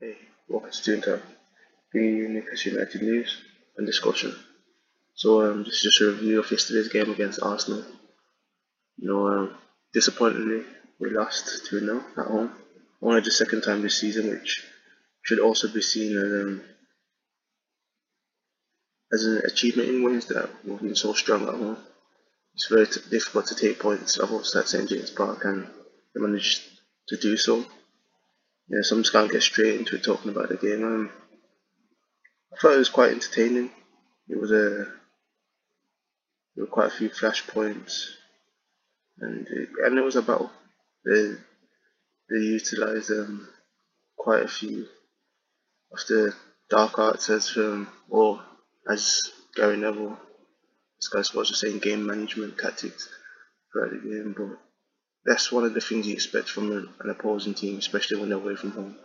Hey, welcome to Toontyme bringing you Newcastle United news and discussion. So, um, this is just a review of yesterday's game against Arsenal. You know, um, disappointingly, we lost 2 0 at home. Only the second time this season, which should also be seen as, um, as an achievement in ways that we've been so strong at home. It's very difficult to take points of us at St James Park, and they managed to do so. Yeah, so I'm just gonna get straight into talking about the game. Um, I thought it was quite entertaining. It was a there were quite a few flash points, and it, and it was about they they utilised um, quite a few of the dark arts as um, or as Gary Neville, Sky Sports was saying, game management tactics throughout the game. But that's one of the things you expect from an, opposing team, especially when they're away from home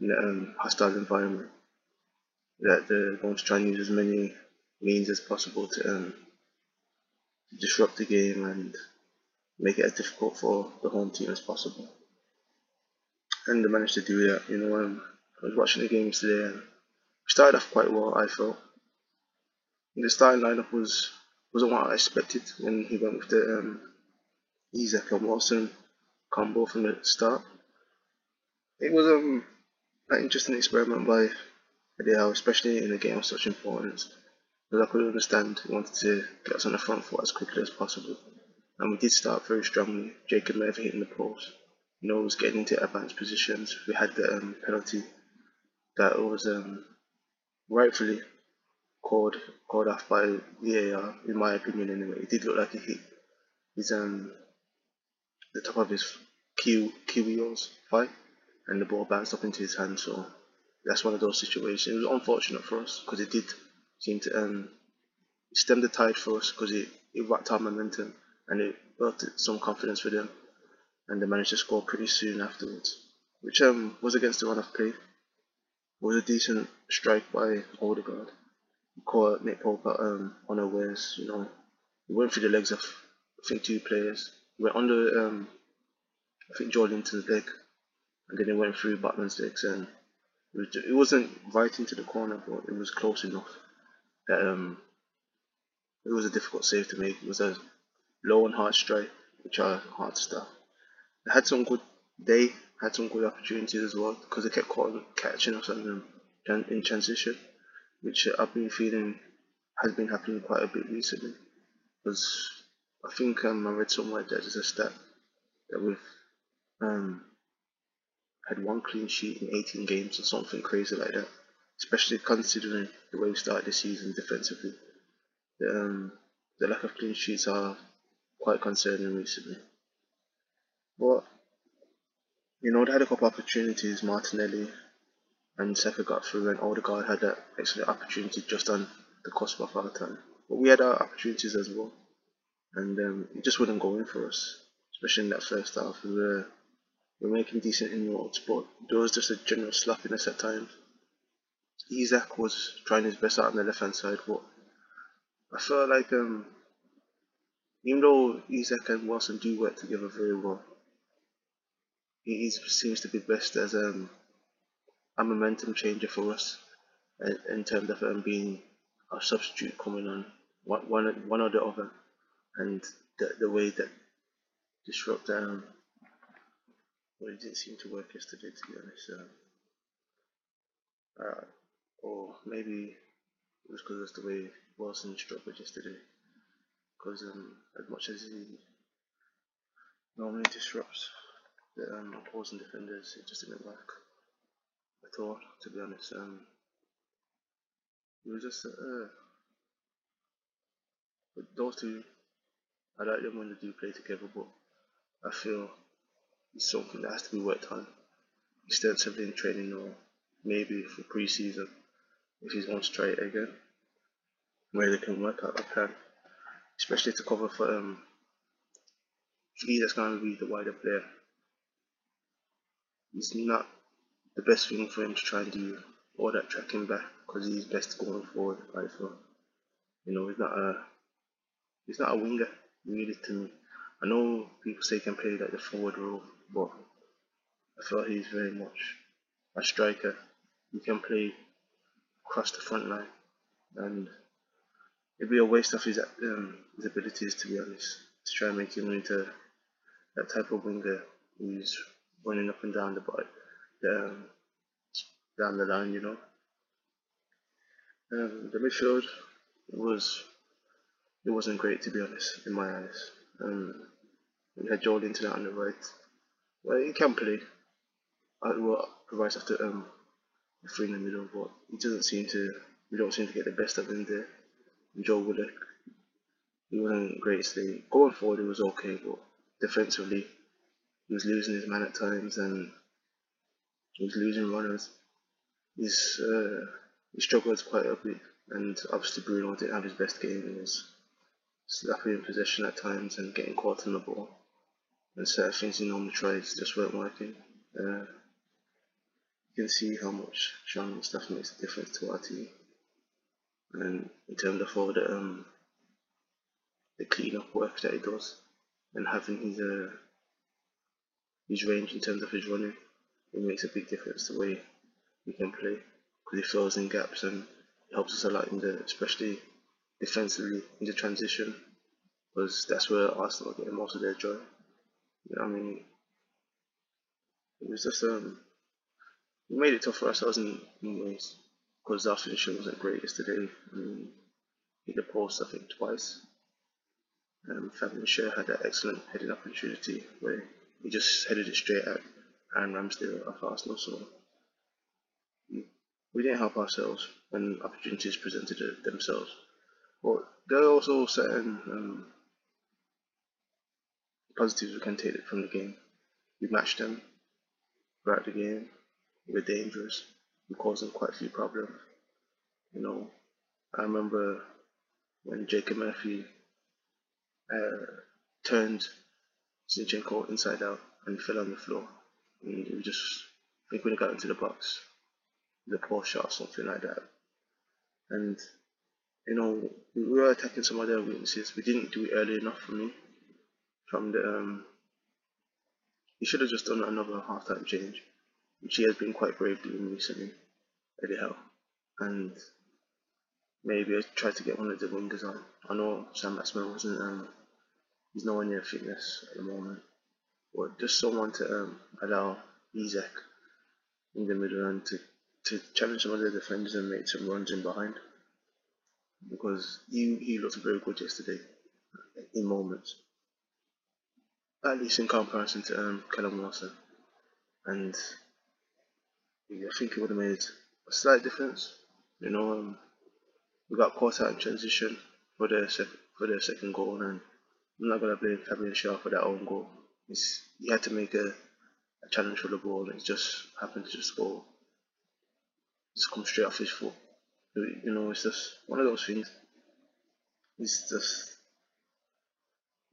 in a um, hostile environment. That they're going to try and use as many means as possible to um, disrupt the game and make it as difficult for the home team as possible. And they managed to do that. You know, um, I was watching the games today and we started off quite well. I felt the starting lineup was wasn't what I expected when he went with the Isak and Wilson combo from the start. It was um, an interesting experiment by Eddie, especially in a game of such importance. Because I could understand he wanted to get us on the front foot as quickly as possible. And we did start very strongly. Jacob Murphy hitting the post. You know, was getting into advanced positions. We had the um, penalty that was um, rightfully called called off by VAR, in my opinion anyway. It did look like he hit his um the top of his Q Kiwios fight and the ball bounced up into his hand so that's one of those situations. It was unfortunate for us because it did seem to um stem the tide for us because it, it whacked our momentum and it built some confidence with them and they managed to score pretty soon afterwards. Which um was against the run of play. It was a decent strike by Odegaard. Caught Nick Pope um, unawares, you know. He went through the legs of I think two players. Went under um I think Joelinton's leg and then it went through Botman's legs and it, was, it wasn't right into the corner but it was close enough that um it was a difficult save to make. It was a low and hard strike which are hard to stop. They had some good they had some good opportunities as well because they kept caught, catching us them in transition, which I've been feeling has been happening quite a bit recently. Because I think um, I read somewhere that there's a stat that we've um, had one clean sheet in 18 games or something crazy like that. Especially considering the way we started the season defensively. The, um, the lack of clean sheets are quite concerning recently. But you know, they had a couple of opportunities. Martinelli and Saka got through, and Odegaard had that excellent opportunity just on the cusp of our time. But we had our opportunities as well, and um, it just wouldn't go in for us, especially in that first half. We were we were making decent inroads, but there was just a general sloppiness at times. Isak was trying his best out on the left hand side, but I felt like um, even though Isak and Wilson do work together very well, he seems to be best as um, a momentum changer for us in, in terms of um, being a substitute coming on one, one, one or the other, and the, the way that disrupt down well, it didn't seem to work yesterday, to be honest. Um, uh, or maybe it was because of the way Wilson struggled yesterday. Because um, as much as he normally disrupts the um, opposing defenders, it just didn't work at all, to be honest. Um, it was just, uh, but those two, I like them when they do play together, but I feel it's something that has to be worked on. Extensively in training or maybe for pre-season if he's wants to try it again, where they can work out a plan, especially to cover for um, he that's going to be the wider player. It's not the best thing for him to try and do all that tracking back because he's best going forward. I feel, you know, he's not a he's not a winger really to me. I know people say he can play like the forward role, but I feel he's very much a striker he can play across the front line, and it'd be a waste of his um, his abilities to be honest to try and make him into that type of winger who's running up and down the ball, um, down the line, you know. Um, the midfield was it wasn't great to be honest in my eyes. Um, we had Joelinton on the right. Well, he can play. I well, provides after um three in the middle, but he doesn't seem to. We don't seem to get the best of him there. And Joe Willock, he wasn't great today. Going forward, he was okay, but defensively, he was losing his man at times and he was losing runners. He's uh, he struggled quite a bit, and obviously Bruno didn't have his best game. He was slapping in possession at times and getting caught on the ball. And certain things he normally tries just weren't working. Uh, you can see how much Longstaff makes a difference to our team. And in terms of all the um, the clean up work that he does, and having his uh, his range in terms of his running, it makes a big difference the way we can play because he fills in gaps and helps us a lot in the especially defensively in the transition because that's where Arsenal get most of their joy. You know, I mean, it was just um, we made it tough for ourselves in, in ways because our finishing wasn't great yesterday. I mean, hit the post I think twice. Um, Fabian Schär had that excellent heading opportunity where he just headed it straight at Aaron Ramsdale of Arsenal. So we didn't help ourselves when opportunities presented themselves. But there are also certain um, positives we can take from the game. We matched them throughout the game. We were dangerous. We caused them quite a few problems. You know, I remember when Jacob Murphy uh, turned Zinchenko inside out and fell on the floor. And we just, I think he got into the box, the post shot or something like that. And, you know, we were attacking some other weaknesses. We didn't do it early enough for me. From the, um, he should have just done another half-time change, which he has been quite brave doing recently, Anyhow, And maybe I tried to get one of the wingers on. I know Saint-Maximin wasn't, um, he's nowhere near fitness at the moment. But just someone to um, allow Isak in the middle and to, to challenge some of the defenders and make some runs in behind. Because he, he looked very good yesterday in moments. At least in comparison to um, Callum Wilson. And I think it would have made a slight difference. You know, um, we got caught out in transition for their, sec- for the second goal, and I'm not gonna blame Fabian Schär for that own goal. It's, he had to make a, a challenge for the ball, and it just happened to just go, just come straight off his foot. You know, it's just one of those things. It's just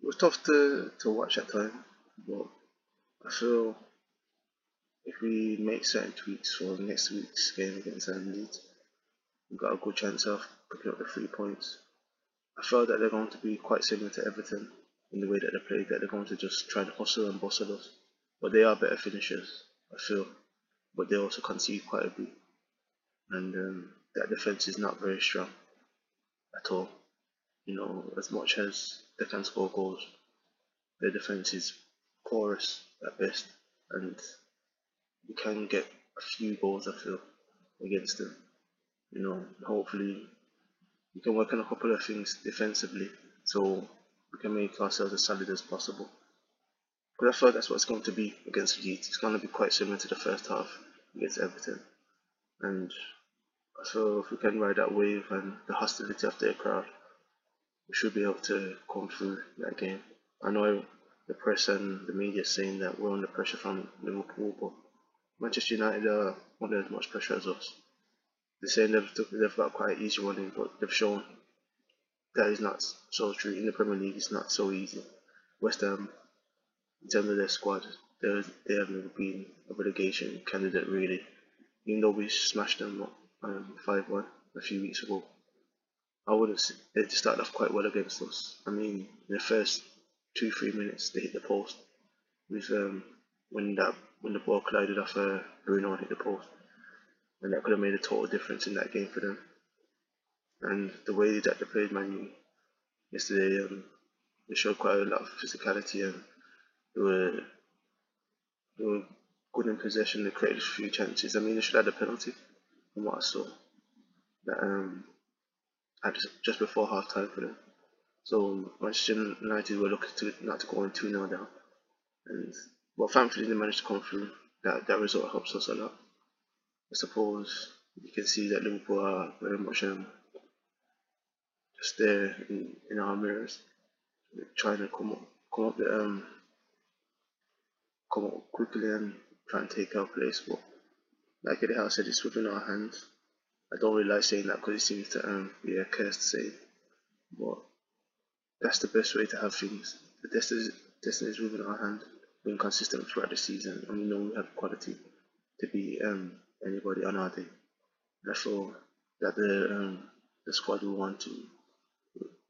it was tough to to watch at times, but I feel if we make certain tweaks for next week's game against Leeds, we've got a good chance of picking up the three points. I feel that they're going to be quite similar to Everton in the way that they play, that they're going to just try and hustle and bustle us. But they are better finishers, I feel. But they also concede quite a bit. And um, that defence is not very strong at all. You know, as much as they can score goals, their defence is porous at best. And you can get a few goals, I feel, against them. You know, hopefully we can work on a couple of things defensively so we can make ourselves as solid as possible. But I feel that's what it's going to be against Leeds. It's going to be quite similar to the first half against Everton. And Feel if we can ride that wave and the hostility of their crowd, we should be able to come through that game. I know the press and the media saying that we're under pressure from Liverpool, but Manchester United are under as much pressure as us. They're saying they've, they've got quite an easy running, but they've shown that is not so true. In the Premier League, it's not so easy. West Ham, in terms of their squad, they have never been a relegation candidate really. Even though we smashed them um, 5-1 a few weeks ago, I wouldn't say they started off quite well against us. I mean, in the first two three minutes, they hit the post with um, when that when the ball collided off uh, Bruno and hit the post. and that could have made a total difference in that game for them. And the way that they played Manu yesterday, um, they showed quite a lot of physicality and they were, they were good in possession. They created a few chances. I mean, they should have had a penalty from what I saw. That um, just, just before half time for them. So Manchester United were looking to not to go in 2 0 down. And well, thankfully they managed to come through. That that result helps us a lot. I suppose you can see that Liverpool are very much um, just there in, in our mirrors, trying to come up, come up, the, um, come up quickly and try and take our place. But like Eddie Howe said, it's within our hands. I don't really like saying that because it seems to um, be a curse to say, but that's the best way to have things. The destiny, destiny is within our hand, being consistent throughout the season, and we know we have quality to be um, anybody on our day. Therefore, that the um, the squad will want to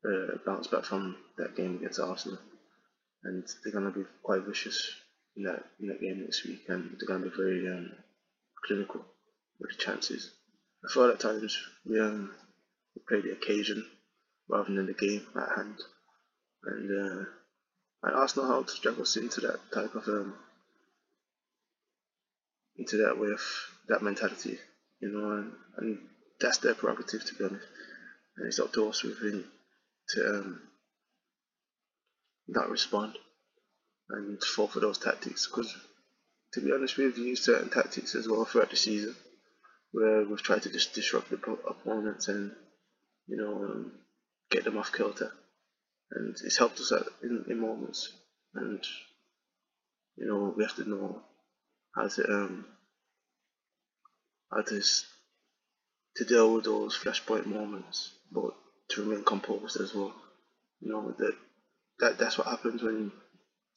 uh, bounce back from that game against Arsenal, and they're gonna be quite vicious in that in that game next week, and they're gonna be very um, clinical with chances. I feel at times we um, we play the occasion rather than the game at hand, and uh, and Arsenal how to us into that type of um, into that way of that mentality, you know, and, and that's their prerogative to be honest. And it's up to us within to um, not respond and fall for those tactics. Because to be honest, we've used certain tactics as well throughout the season, where we've tried to just disrupt the opponents and you know um, get them off kilter, and it's helped us in, in moments. And you know we have to know how to um how to to deal with those flashpoint moments, but to remain composed as well. You know that that that's what happens when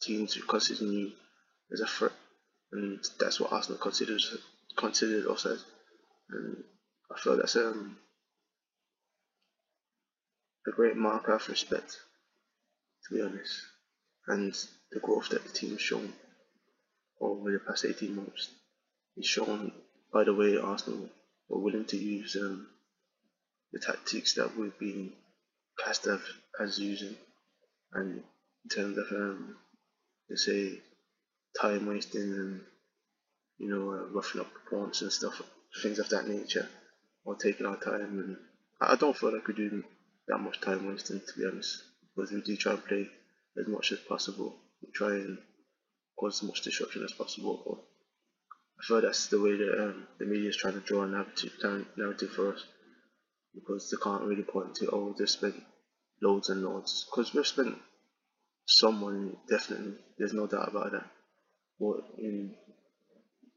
teams you as a threat, and that's what Arsenal considered us as. And I feel that's um, a great marker of respect, to be honest, and the growth that the team has shown over the past 18 months is shown by the way Arsenal were willing to use um, the tactics that we've been cast as, as using, and in terms of um, let's say time wasting and you know uh, roughing up opponents and stuff, things of that nature, or taking our time. And I don't feel like we do that much time wasting to be honest, because we do try and play as much as possible. We try and cause as much disruption as possible. But I feel that's the way that um, the media is trying to draw a narrative, narrative for us because they can't really point to oh they spent loads and loads because we've spent some money definitely there's no doubt about that but in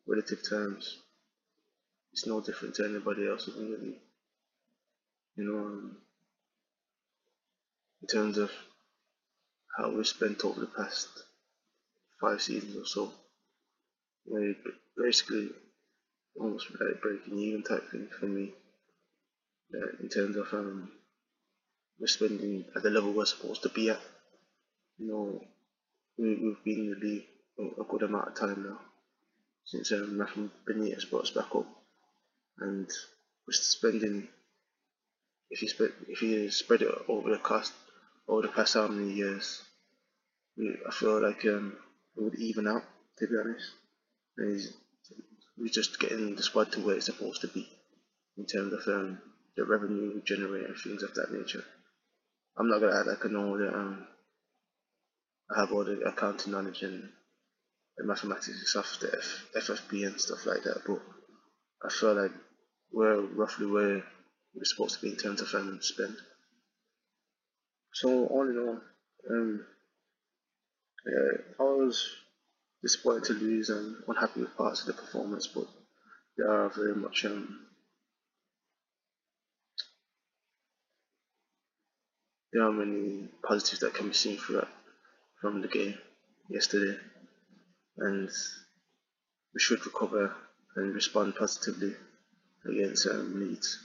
relative terms it's no different to anybody else in the league you know um, in terms of how we've spent over the past five seasons or so like basically almost like breaking even type thing for me uh, in terms of um, we're spending at the level we're supposed to be at. You know, we, we've been in the league a, good amount of time now since um, Rafa Benitez brought us back up, and we're spending. If you spread if you spread it over the cost over the past how many years, I feel like um, it would even out. To be honest, and we're just getting the squad to where it's supposed to be in terms of um, the revenue we generate and things of that nature. I'm not gonna act like I know that um, I have all the accounting knowledge and the mathematics stuff, the F, FFP and stuff like that, but I feel like we're roughly where we're supposed to be in terms of um, spend. So all in all, um, yeah, I was disappointed to lose and unhappy with parts of the performance, but there are very much um, there are many positives that can be seen from the game yesterday, and we should recover and respond positively against um, Leeds.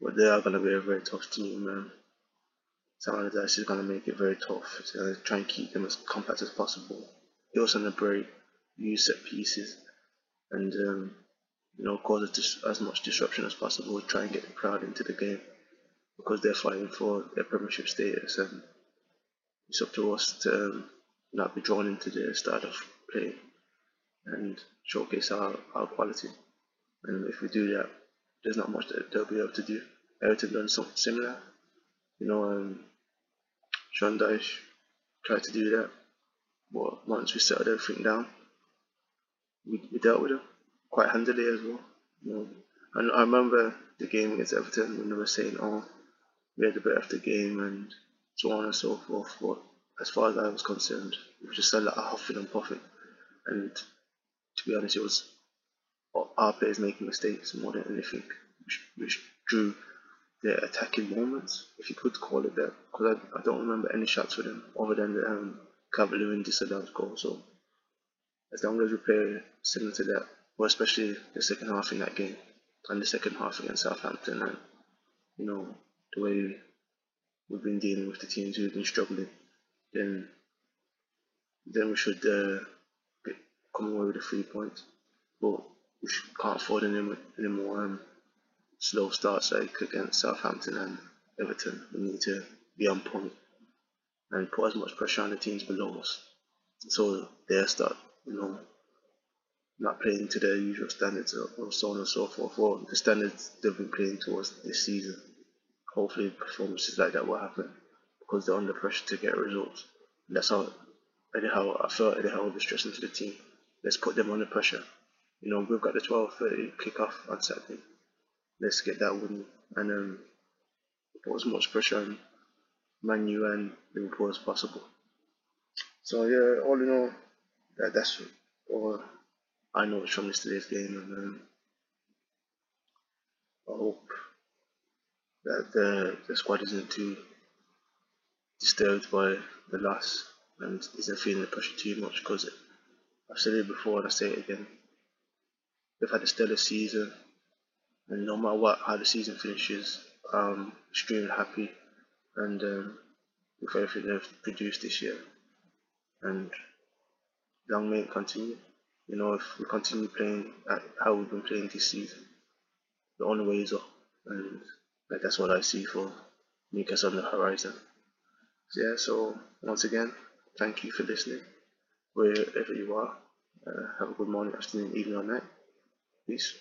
But they are going to be a very tough team. Um, Allardyce is going to make it very tough. He's going to try and keep them as compact as possible. He also going to break, use set pieces, and um, you know, cause as, as much disruption as possible, try and get the crowd into the game because they're fighting for their Premiership status, and it's up to us to um, not be drawn into their style of play and showcase our, our quality. And if we do that, there's not much that they'll be able to do. Everton done something similar. You know, um, Sean Dyche tried to do that, but once we settled everything down, we, we dealt with it quite handily as well. You know, and I remember the game against Everton when they were saying, "Oh, we had a bit of the game," and so on and so forth. But as far as I was concerned, it was just a lot of huffing and puffing. And to be honest, it was our players making mistakes more than anything, which, which drew their attacking moments, if you could call it that. Because I, I don't remember any shots for them other than the um, Calvert-Lewin disallowed goal. So as long as we play similar to that, or especially the second half in that game, and the second half against Southampton, and you know the way we've been dealing with the teams who've been struggling, then then we should uh, come away with the three points. But we can't afford any, any more um, slow starts like against Southampton and Everton. We need to be on point and put as much pressure on the teams below us so they start, you know, not playing to their usual standards or so on and so forth, or the standards they've been playing towards this season. Hopefully, performances like that will happen because they're under pressure to get results. And that's how Howe, I felt Eddie Howe was stressing to the team. Let's put them under pressure. You know, we've got the 12:30 kickoff on Saturday. Let's get that win and um, put as much pressure on Man U and Liverpool as possible. So yeah, all in all, that, that's all I know from yesterday's game, and um, I hope that the, the squad isn't too disturbed by the loss and isn't feeling the pressure too much because I've said it before and I say it again. They've had a stellar season, and no matter what how the season finishes, I'm extremely happy and um, with everything they've produced this year. And long may it continue. You know, if we continue playing at how we've been playing this season, the only way is up, and like, that's what I see for Newcastle on the horizon. So, yeah, so once again, thank you for listening, wherever you are. Uh, have a good morning, afternoon, evening, or night. Peace.